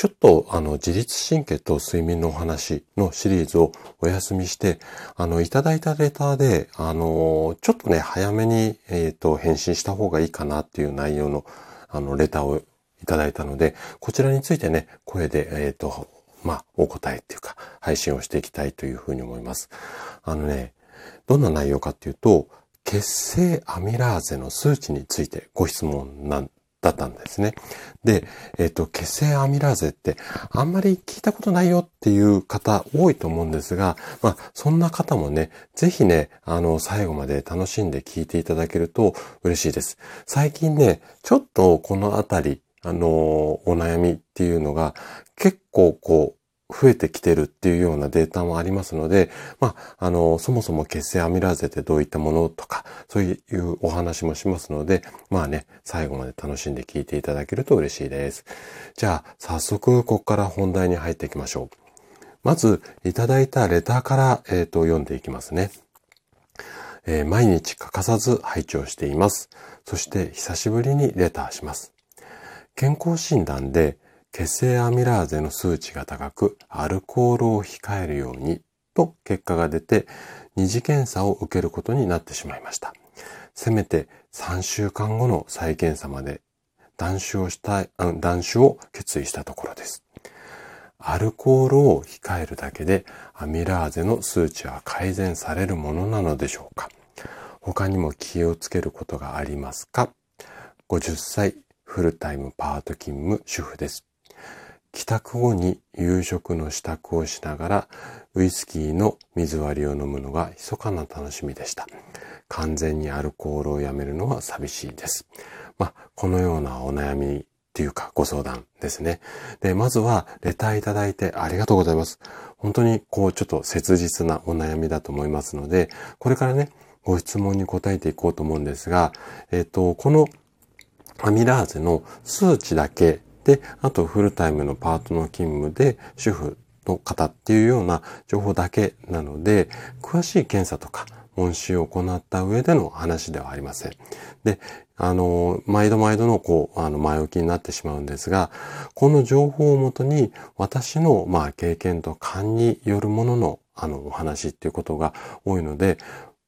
ちょっとあの自律神経と睡眠のお話のシリーズをお休みして、あのいただいたレターで、あのちょっとね早めに、えっ、ー、と返信した方がいいかなっていう内容のあのレターをいただいたので、こちらについてね声でえっ、ー、とまあお答えっていうか配信をしていきたいというふうに思います。あのねどんな内容かっていうと血清アミラーゼの数値についてご質問なんだったんですね。で、えっ、ー、と、血清アミラーゼってあんまり聞いたことないよっていう方多いと思うんですが、まあ、そんな方もね、ぜひね、あの、最後まで楽しんで聞いていただけると嬉しいです。最近ね、ちょっとこのあたり、あの、お悩みっていうのが結構こう、増えてきてるっていうようなデータもありますので、まあ、あの、そもそも血清アミラーゼってどういったものとか、そういうお話もしますので、まあね、最後まで楽しんで聞いていただけると嬉しいです。じゃあ、早速、ここから本題に入っていきましょう。まず、いただいたレターから、えっ、ー、と、読んでいきますね。えー、毎日欠かさず拝聴しています。そして久しぶりにレターします。健康診断で血清アミラーゼの数値が高く、アルコールを控えるようにと結果が出て、二次検査を受けることになってしまいました。せめて3週間後の再検査まで断酒をしたい、断酒を決意したところです。アルコールを控えるだけでアミラーゼの数値は改善されるものなのでしょうか他にも気をつけることがありますか ?50 歳フルタイムパート勤務主婦です。帰宅後に夕食の支度をしながらウイスキーの水割りを飲むのが密かな楽しみでした。完全にアルコールをやめるのは寂しいです。まあ、このようなお悩みっていうかご相談ですね。で、まずはレターいただいてありがとうございます。本当にこうちょっと切実なお悩みだと思いますので、これからね、ご質問に答えていこうと思うんですが、えっ、と、このアミラーゼの数値だけで、あとフルタイムのパートの勤務で主婦の方っていうような情報だけなので、詳しい検査とか問診を行った上での話ではありません。で、あの、毎度毎度のこう、あの、前置きになってしまうんですが、この情報をもとに私の、まあ、経験と勘によるものの、あの、お話っていうことが多いので、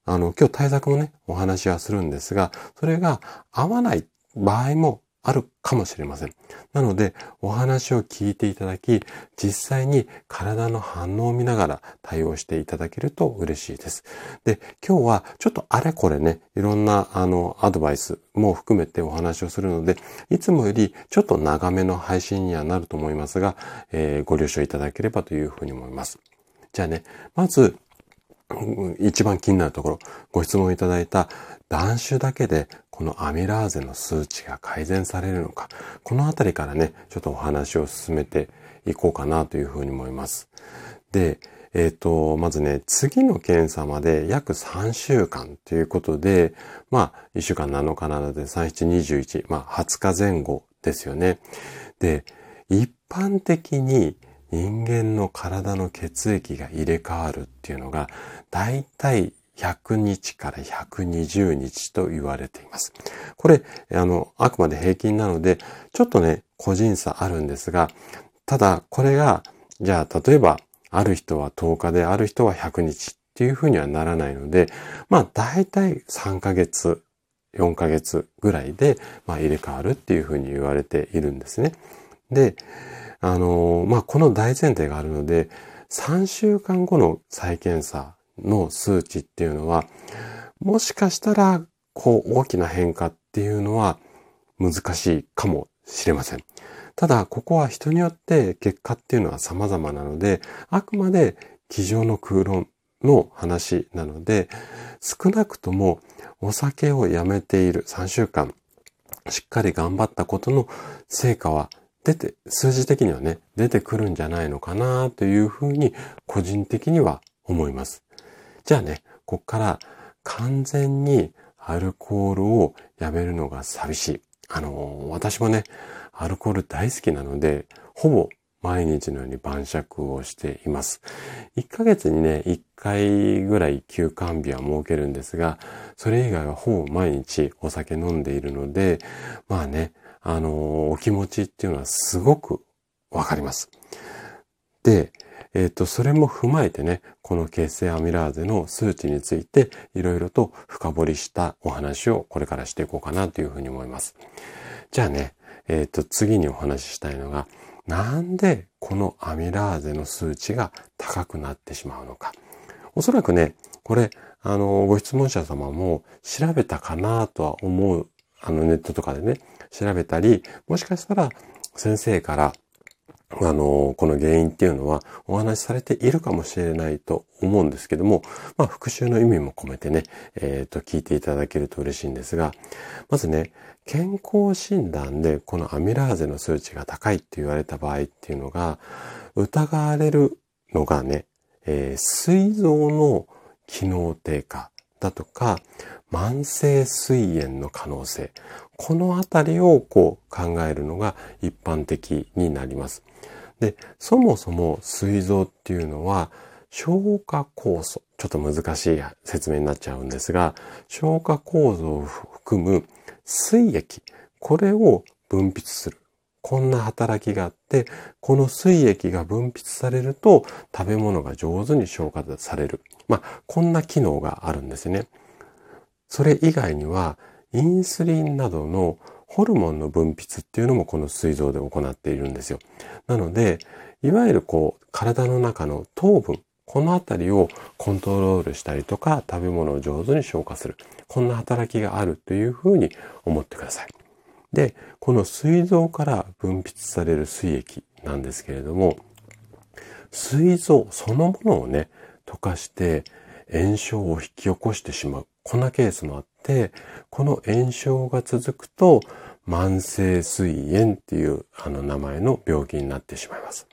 あの、今日対策もね、お話はするんですが、それが合わない場合もあるかもしれません。なので、お話を聞いていただき、実際に体の反応を見ながら対応していただけると嬉しいです。で、今日はちょっとあれこれね、いろんなあのアドバイスも含めてお話をするので、いつもよりちょっと長めの配信にはなると思いますが、えー、ご了承いただければというふうに思います。じゃあね、まず、一番気になるところ、ご質問いただいた断酒だけでこのアミラーゼの数値が改善されるのか、このあたりからね、ちょっとお話を進めていこうかなというふうに思います。で、えっ、ー、と、まずね、次の検査まで約3週間ということで、まあ、1週間7日なので3、7、21、まあ、20日前後ですよね。で、一般的に人間の体の血液が入れ替わるっていうのが、だいたい100日から120日と言われています。これ、あの、あくまで平均なので、ちょっとね、個人差あるんですが、ただ、これが、じゃあ、例えば、ある人は10日で、ある人は100日っていうふうにはならないので、まあ、大体3ヶ月、4ヶ月ぐらいで、まあ、入れ替わるっていうふうに言われているんですね。で、あの、まあ、この大前提があるので、3週間後の再検査の数値っていうのは、もしかしたら、こう、大きな変化っていうのは難しいかもしれません。ただ、ここは人によって結果っていうのは様々なので、あくまで机上の空論の話なので、少なくともお酒をやめている3週間、しっかり頑張ったことの成果は出て、数字的にはね、出てくるんじゃないのかなというふうに個人的には思います。じゃあね、こっから完全にアルコールをやめるのが寂しい。あの、私もね、アルコール大好きなので、ほぼ毎日のように晩酌をしています。1ヶ月にね、1回ぐらい休館日は設けるんですが、それ以外はほぼ毎日お酒飲んでいるので、まあね、あの、お気持ちっていうのはすごくわかります。で、えっ、ー、と、それも踏まえてね、この血清アミラーゼの数値についていろいろと深掘りしたお話をこれからしていこうかなというふうに思います。じゃあね、えっ、ー、と、次にお話ししたいのが、なんでこのアミラーゼの数値が高くなってしまうのか。おそらくね、これ、あの、ご質問者様も調べたかなとは思う、あの、ネットとかでね、調べたり、もしかしたら先生からあの、この原因っていうのはお話しされているかもしれないと思うんですけども、まあ、復習の意味も込めてね、えっ、ー、と、聞いていただけると嬉しいんですが、まずね、健康診断でこのアミラーゼの数値が高いって言われた場合っていうのが、疑われるのがね、えー、膵臓の機能低下だとか、慢性膵炎の可能性。このあたりをこう考えるのが一般的になります。で、そもそも膵臓っていうのは消化酵素。ちょっと難しい説明になっちゃうんですが、消化酵素を含む膵液。これを分泌する。こんな働きがあって、この膵液が分泌されると食べ物が上手に消化される。まあ、こんな機能があるんですね。それ以外には、インスリンなどのホルモンの分泌っていうのもこの膵臓で行っているんですよ。なので、いわゆるこう、体の中の糖分、このあたりをコントロールしたりとか、食べ物を上手に消化する。こんな働きがあるというふうに思ってください。で、この膵臓から分泌される膵液なんですけれども、膵臓そのものをね、溶かして炎症を引き起こしてしまう。こんなケースもあって、この炎症が続くと、慢性膵炎っていうあの名前の病気になってしまいます。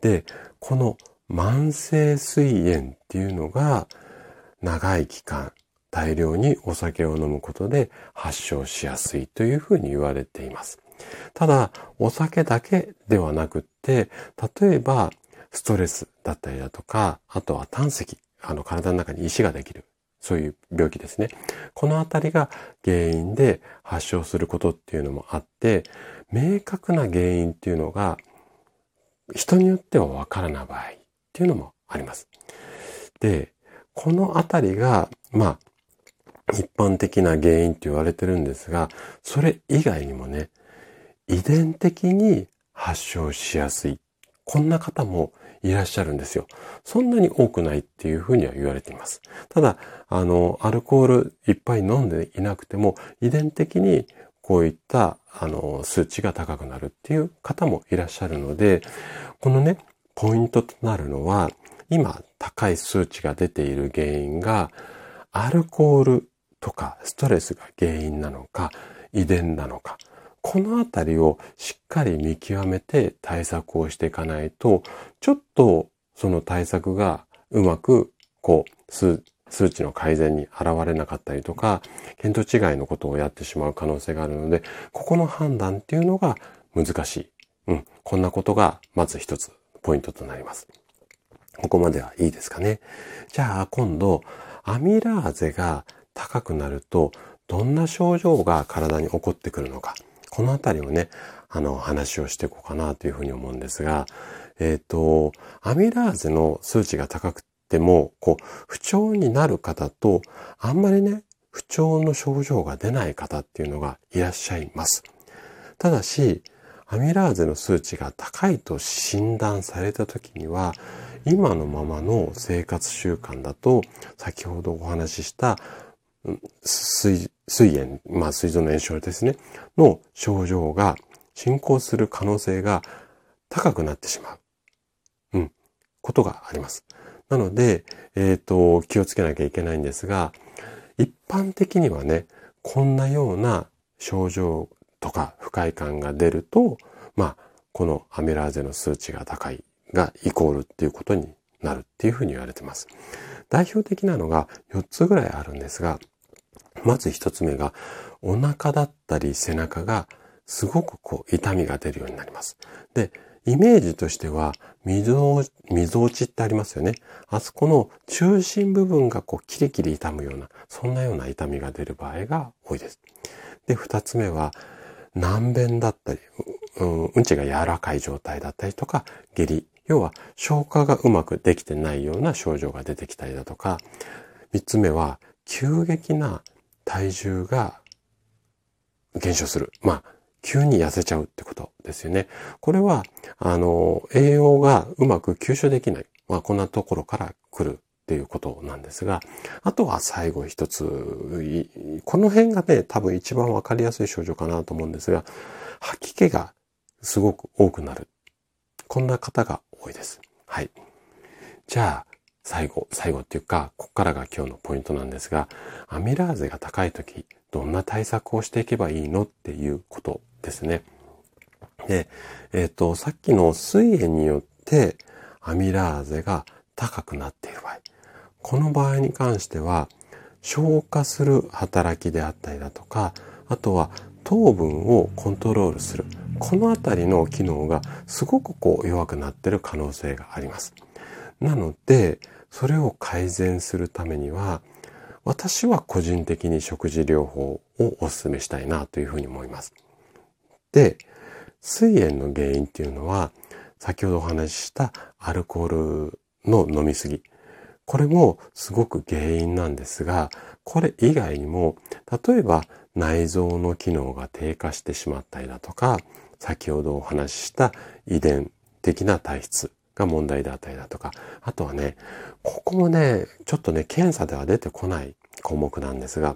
で、この慢性膵炎っていうのが長い期間大量にお酒を飲むことで発症しやすいというふうに言われています。ただ、お酒だけではなくって、例えばストレスだったりだとか、あとは胆石、あの体の中に石ができる。そういう病気ですね。このあたりが原因で発症することっていうのもあって、明確な原因っていうのが人によってはわからない場合っていうのもあります。で、このあたりが、まあ、一般的な原因って言われてるんですが、それ以外にもね、遺伝的に発症しやすい。こんな方もいらっしゃるんですよ。そんなに多くないっていうふうには言われています。ただ、あの、アルコールいっぱい飲んでいなくても、遺伝的にこういった、あの、数値が高くなるっていう方もいらっしゃるので、このね、ポイントとなるのは、今高い数値が出ている原因が、アルコールとかストレスが原因なのか、遺伝なのか、このあたりをしっかり見極めて対策をしていかないと、ちょっとその対策がうまく、こう、数値の改善に現れなかったりとか、見当違いのことをやってしまう可能性があるので、ここの判断っていうのが難しい。うん。こんなことがまず一つポイントとなります。ここまではいいですかね。じゃあ今度、アミラーゼが高くなると、どんな症状が体に起こってくるのか。このあたりをね、あの、話をしていこうかなというふうに思うんですが、えっ、ー、と、アミラーゼの数値が高くても、こう、不調になる方と、あんまりね、不調の症状が出ない方っていうのがいらっしゃいます。ただし、アミラーゼの数値が高いと診断された時には、今のままの生活習慣だと、先ほどお話しした水、水炎、まあ水臓の炎症ですね、の症状が進行する可能性が高くなってしまう。うん。ことがあります。なので、えっ、ー、と、気をつけなきゃいけないんですが、一般的にはね、こんなような症状とか不快感が出ると、まあ、このアミラーゼの数値が高いがイコールっていうことになるっていうふうに言われてます。代表的なのが4つぐらいあるんですが、まず一つ目が、お腹だったり背中がすごくこう痛みが出るようになります。で、イメージとしては、溝落ちってありますよね。あそこの中心部分がこうキリキリ痛むような、そんなような痛みが出る場合が多いです。で、二つ目は、難便だったり、うん、うんちが柔らかい状態だったりとか、下痢。要は、消化がうまくできてないような症状が出てきたりだとか、三つ目は、急激な体重が減少する。まあ、急に痩せちゃうってことですよね。これは、あの、栄養がうまく吸収できない。まあ、こんなところから来るっていうことなんですが、あとは最後一つ、この辺がね、多分一番わかりやすい症状かなと思うんですが、吐き気がすごく多くなる。こんな方が多いです。はい。じゃあ、最後、最後っていうか、ここからが今日のポイントなんですが、アミラーゼが高い時、どんな対策をしていけばいいのっていうことですね。で、えっ、ー、と、さっきの水炎によってアミラーゼが高くなっている場合、この場合に関しては、消化する働きであったりだとか、あとは糖分をコントロールする。このあたりの機能がすごくこう弱くなっている可能性があります。なので、それを改善するためには、私は個人的に食事療法をお勧めしたいなというふうに思います。で、水炎の原因っていうのは、先ほどお話ししたアルコールの飲みすぎ。これもすごく原因なんですが、これ以外にも、例えば内臓の機能が低下してしまったりだとか、先ほどお話しした遺伝的な体質が問題だったりだとか、あとはね、ここもね、ちょっとね、検査では出てこない項目なんですが、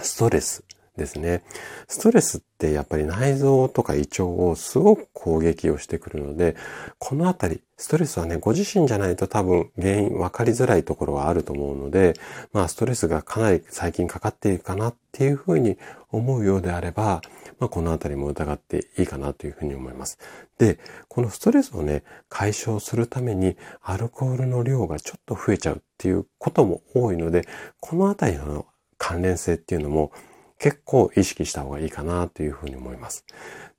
ストレスですね。ストレスってやっぱり内臓とか胃腸をすごく攻撃をしてくるので、このあたり、ストレスはね、ご自身じゃないと多分原因分かりづらいところはあると思うので、まあストレスがかなり最近かかっているかなっていうふうに思うようであれば、まあこのあたりも疑っていいかなというふうに思います。で、このストレスをね、解消するためにアルコールの量がちょっと増えちゃうっていうことも多いので、このあたりの関連性っていうのも結構意識した方がいいかなというふうに思います。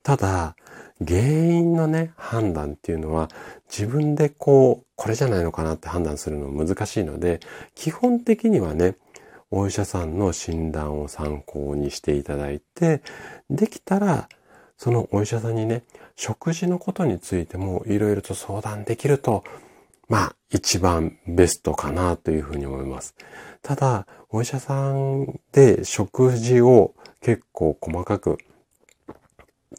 ただ、原因のね、判断っていうのは自分でこう、これじゃないのかなって判断するの難しいので、基本的にはね、お医者さんの診断を参考にしていただいて、できたら、そのお医者さんにね、食事のことについてもいろいろと相談できると、まあ、一番ベストかなというふうに思います。ただ、お医者さんで食事を結構細かく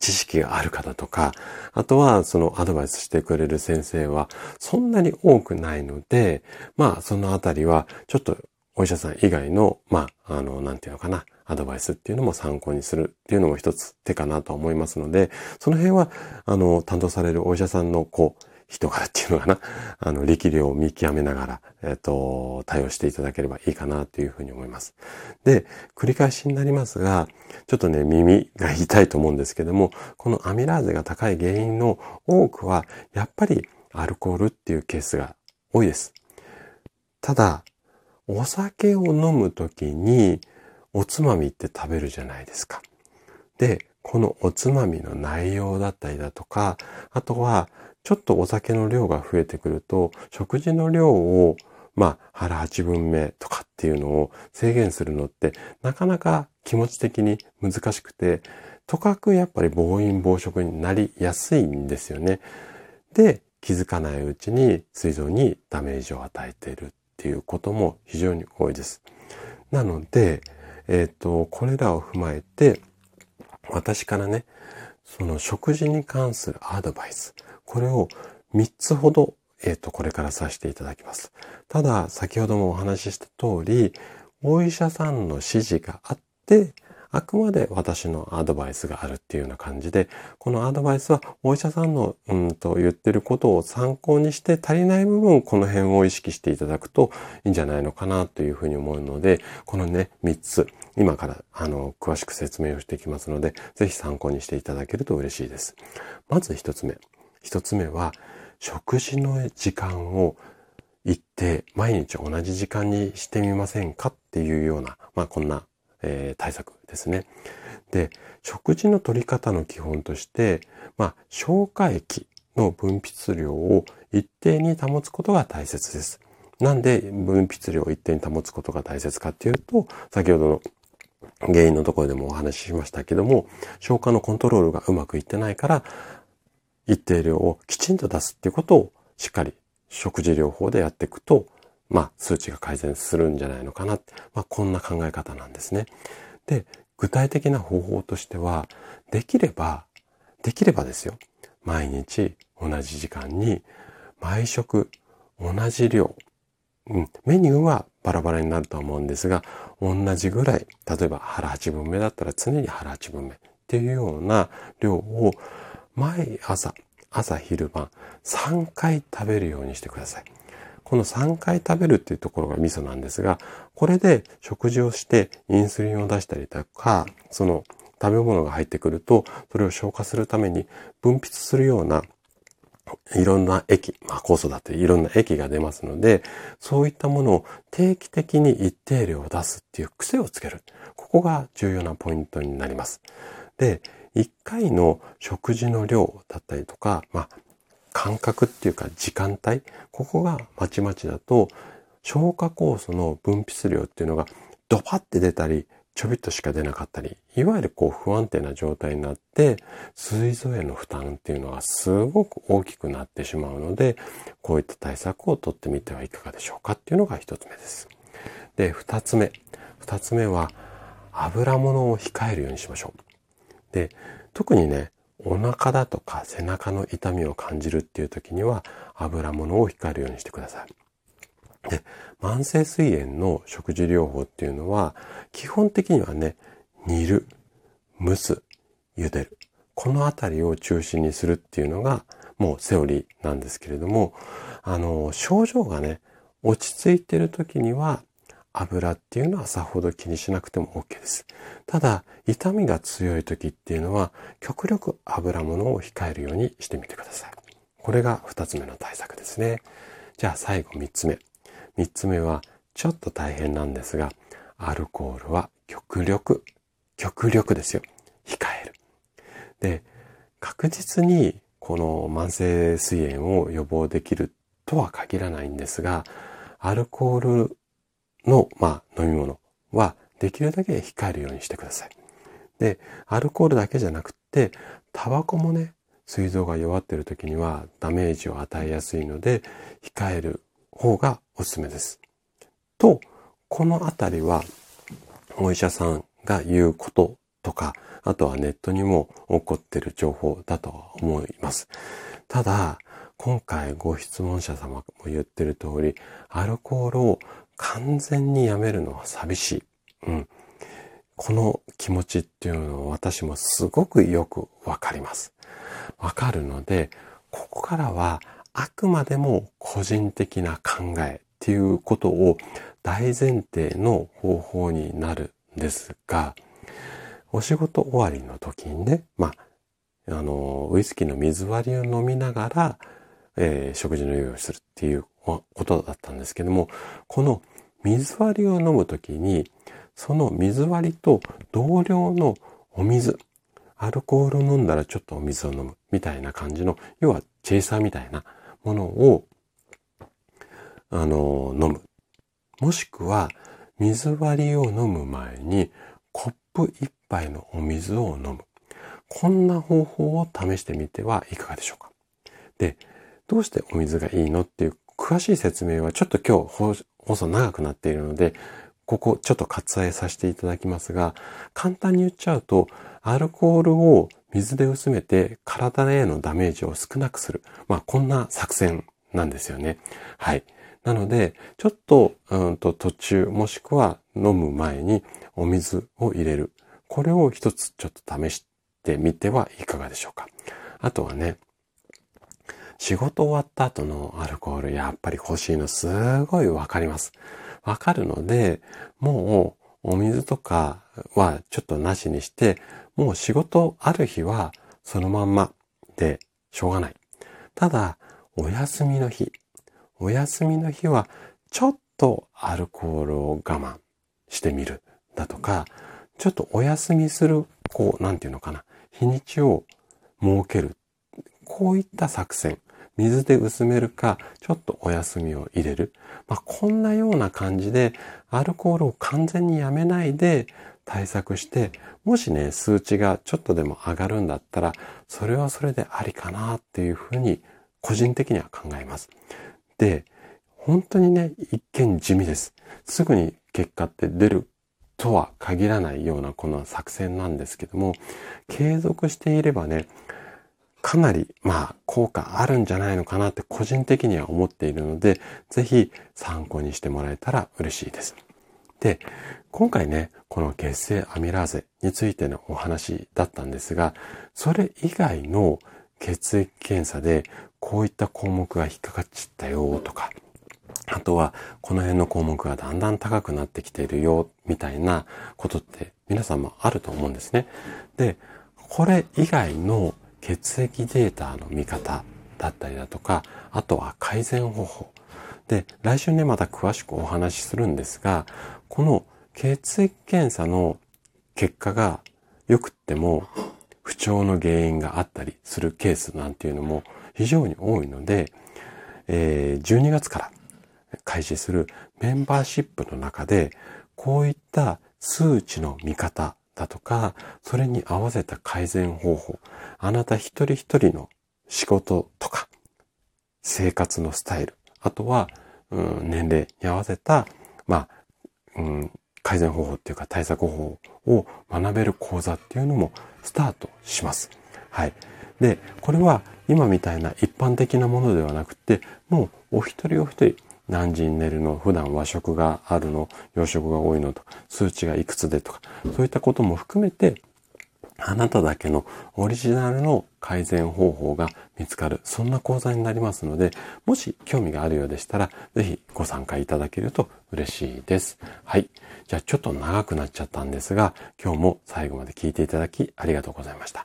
知識がある方とか、あとはそのアドバイスしてくれる先生はそんなに多くないので、まあそのあたりはちょっとお医者さん以外の、まあ、あの、なんていうのかな、アドバイスっていうのも参考にするっていうのも一つ手かなと思いますので、その辺は、あの、担当されるお医者さんの、こう、人柄っていうのかな、あの、力量を見極めながら、えっ、と、対応していただければいいかなというふうに思います。で、繰り返しになりますが、ちょっとね、耳が痛いと思うんですけども、このアミラーゼが高い原因の多くは、やっぱりアルコールっていうケースが多いです。ただ、お酒を飲むときに、おつまみって食べるじゃないですか。で、このおつまみの内容だったりだとか、あとはちょっとお酒の量が増えてくると、食事の量を、まあ、腹八分目とかっていうのを制限するのって、なかなか気持ち的に難しくて、とかくやっぱり暴飲暴食になりやすいんですよね。で、気づかないうちに膵臓にダメージを与えているっていうことも非常に多いです。なので、えっ、ー、と、これらを踏まえて、私からね、その食事に関するアドバイス、これを3つほど、えっ、ー、と、これからさせていただきます。ただ、先ほどもお話しした通り、お医者さんの指示があって、あくまで私のアドバイスがあるっていうような感じで、このアドバイスはお医者さんのうんと言ってることを参考にして足りない部分、この辺を意識していただくといいんじゃないのかなというふうに思うので、このね、3つ、今からあの詳しく説明をしていきますので、ぜひ参考にしていただけると嬉しいです。まず1つ目。1つ目は、食事の時間を一定、毎日同じ時間にしてみませんかっていうような、まあこんなえー、対策ですね。で、食事の取り方の基本として、まあ、消化液の分泌量を一定に保つことが大切です。なんで分泌量を一定に保つことが大切かっていうと、先ほどの原因のところでもお話ししましたけども、消化のコントロールがうまくいってないから、一定量をきちんと出すっていうことをしっかり食事療法でやっていくと、まあ、数値が改善するんじゃないのかな。まあ、こんな考え方なんですね。で、具体的な方法としては、できれば、できればですよ。毎日同じ時間に毎食同じ量。うん、メニューはバラバラになると思うんですが、同じぐらい、例えば腹8分目だったら常に腹8分目っていうような量を毎朝、朝昼晩3回食べるようにしてください。この3回食べるっていうところがミソなんですが、これで食事をしてインスリンを出したりとか、その食べ物が入ってくると、それを消化するために分泌するようないろんな液、まあ酵素だっていろんな液が出ますので、そういったものを定期的に一定量を出すっていう癖をつける。ここが重要なポイントになります。で、1回の食事の量だったりとか、まあ、感覚っていうか時間帯、ここがまちまちだと、消化酵素の分泌量っていうのがドパって出たり、ちょびっとしか出なかったり、いわゆるこう不安定な状態になって、膵臓への負担っていうのがすごく大きくなってしまうので、こういった対策をとってみてはいかがでしょうかっていうのが一つ目です。で、二つ目。二つ目は、油物を控えるようにしましょう。で、特にね、お腹だとか背中の痛みを感じるっていう時には油物を控えるようにしてください。で、慢性膵炎の食事療法っていうのは基本的にはね、煮る、蒸す、茹でる。このあたりを中心にするっていうのがもうセオリーなんですけれども、あの、症状がね、落ち着いてる時には油っていうのはさほど気にしなくても OK です。ただ、痛みが強い時っていうのは、極力油物を控えるようにしてみてください。これが二つ目の対策ですね。じゃあ最後三つ目。三つ目は、ちょっと大変なんですが、アルコールは極力、極力ですよ。控える。で、確実にこの慢性膵炎を予防できるとは限らないんですが、アルコールの、まあ、飲み物はできるだけ控えるようにしてください。で、アルコールだけじゃなくって、タバコもね、膵臓が弱っている時にはダメージを与えやすいので、控える方がおすすめです。と、このあたりは、お医者さんが言うこととか、あとはネットにも起こっている情報だと思います。ただ、今回ご質問者様も言ってる通り、アルコールを完全にやめるのは寂しい。うん。この気持ちっていうのを私もすごくよくわかります。わかるので、ここからはあくまでも個人的な考えっていうことを大前提の方法になるんですが、お仕事終わりの時にね、まあ、あの、ウイスキーの水割りを飲みながら、えー、食事の用意をするっていうことだったんですけども、この水割りを飲むときに、その水割りと同量のお水、アルコールを飲んだらちょっとお水を飲むみたいな感じの、要はチェイサーみたいなものを、あの、飲む。もしくは、水割りを飲む前にコップ一杯のお水を飲む。こんな方法を試してみてはいかがでしょうか。で、どうしてお水がいいのっていう詳しい説明はちょっと今日放送長くなっているので、ここちょっと割愛させていただきますが、簡単に言っちゃうと、アルコールを水で薄めて体へのダメージを少なくする。まあ、こんな作戦なんですよね。はい。なので、ちょっと、うんと途中、もしくは飲む前にお水を入れる。これを一つちょっと試してみてはいかがでしょうか。あとはね、仕事終わった後のアルコールやっぱり欲しいのすごいわかります。わかるので、もうお水とかはちょっとなしにして、もう仕事ある日はそのまんまでしょうがない。ただ、お休みの日、お休みの日はちょっとアルコールを我慢してみるだとか、ちょっとお休みする、こう、なんていうのかな、日にちを設ける。こういった作戦。水で薄めるか、ちょっとお休みを入れる。まあ、こんなような感じで、アルコールを完全にやめないで対策して、もしね、数値がちょっとでも上がるんだったら、それはそれでありかなっていうふうに、個人的には考えます。で、本当にね、一見地味です。すぐに結果って出るとは限らないようなこの作戦なんですけども、継続していればね、かなり、まあ、効果あるんじゃないのかなって個人的には思っているので、ぜひ参考にしてもらえたら嬉しいです。で、今回ね、この血清アミラーゼについてのお話だったんですが、それ以外の血液検査でこういった項目が引っかかっちゃったよとか、あとはこの辺の項目がだんだん高くなってきているよみたいなことって皆さんもあると思うんですね。で、これ以外の血液データの見方だったりだとか、あとは改善方法。で、来週ね、また詳しくお話しするんですが、この血液検査の結果が良くっても、不調の原因があったりするケースなんていうのも非常に多いので、えー、12月から開始するメンバーシップの中で、こういった数値の見方だとか、それに合わせた改善方法、あなた一人一人の仕事とか、生活のスタイル、あとは、うん、年齢に合わせた、まあ、うん、改善方法っていうか対策方法を学べる講座っていうのもスタートします。はい。で、これは今みたいな一般的なものではなくて、もうお一人お一人何時に寝るの、普段和食があるの、洋食が多いのと、数値がいくつでとか、そういったことも含めて、あなただけのオリジナルの改善方法が見つかる、そんな講座になりますので、もし興味があるようでしたら、ぜひご参加いただけると嬉しいです。はい。じゃあちょっと長くなっちゃったんですが、今日も最後まで聞いていただきありがとうございました。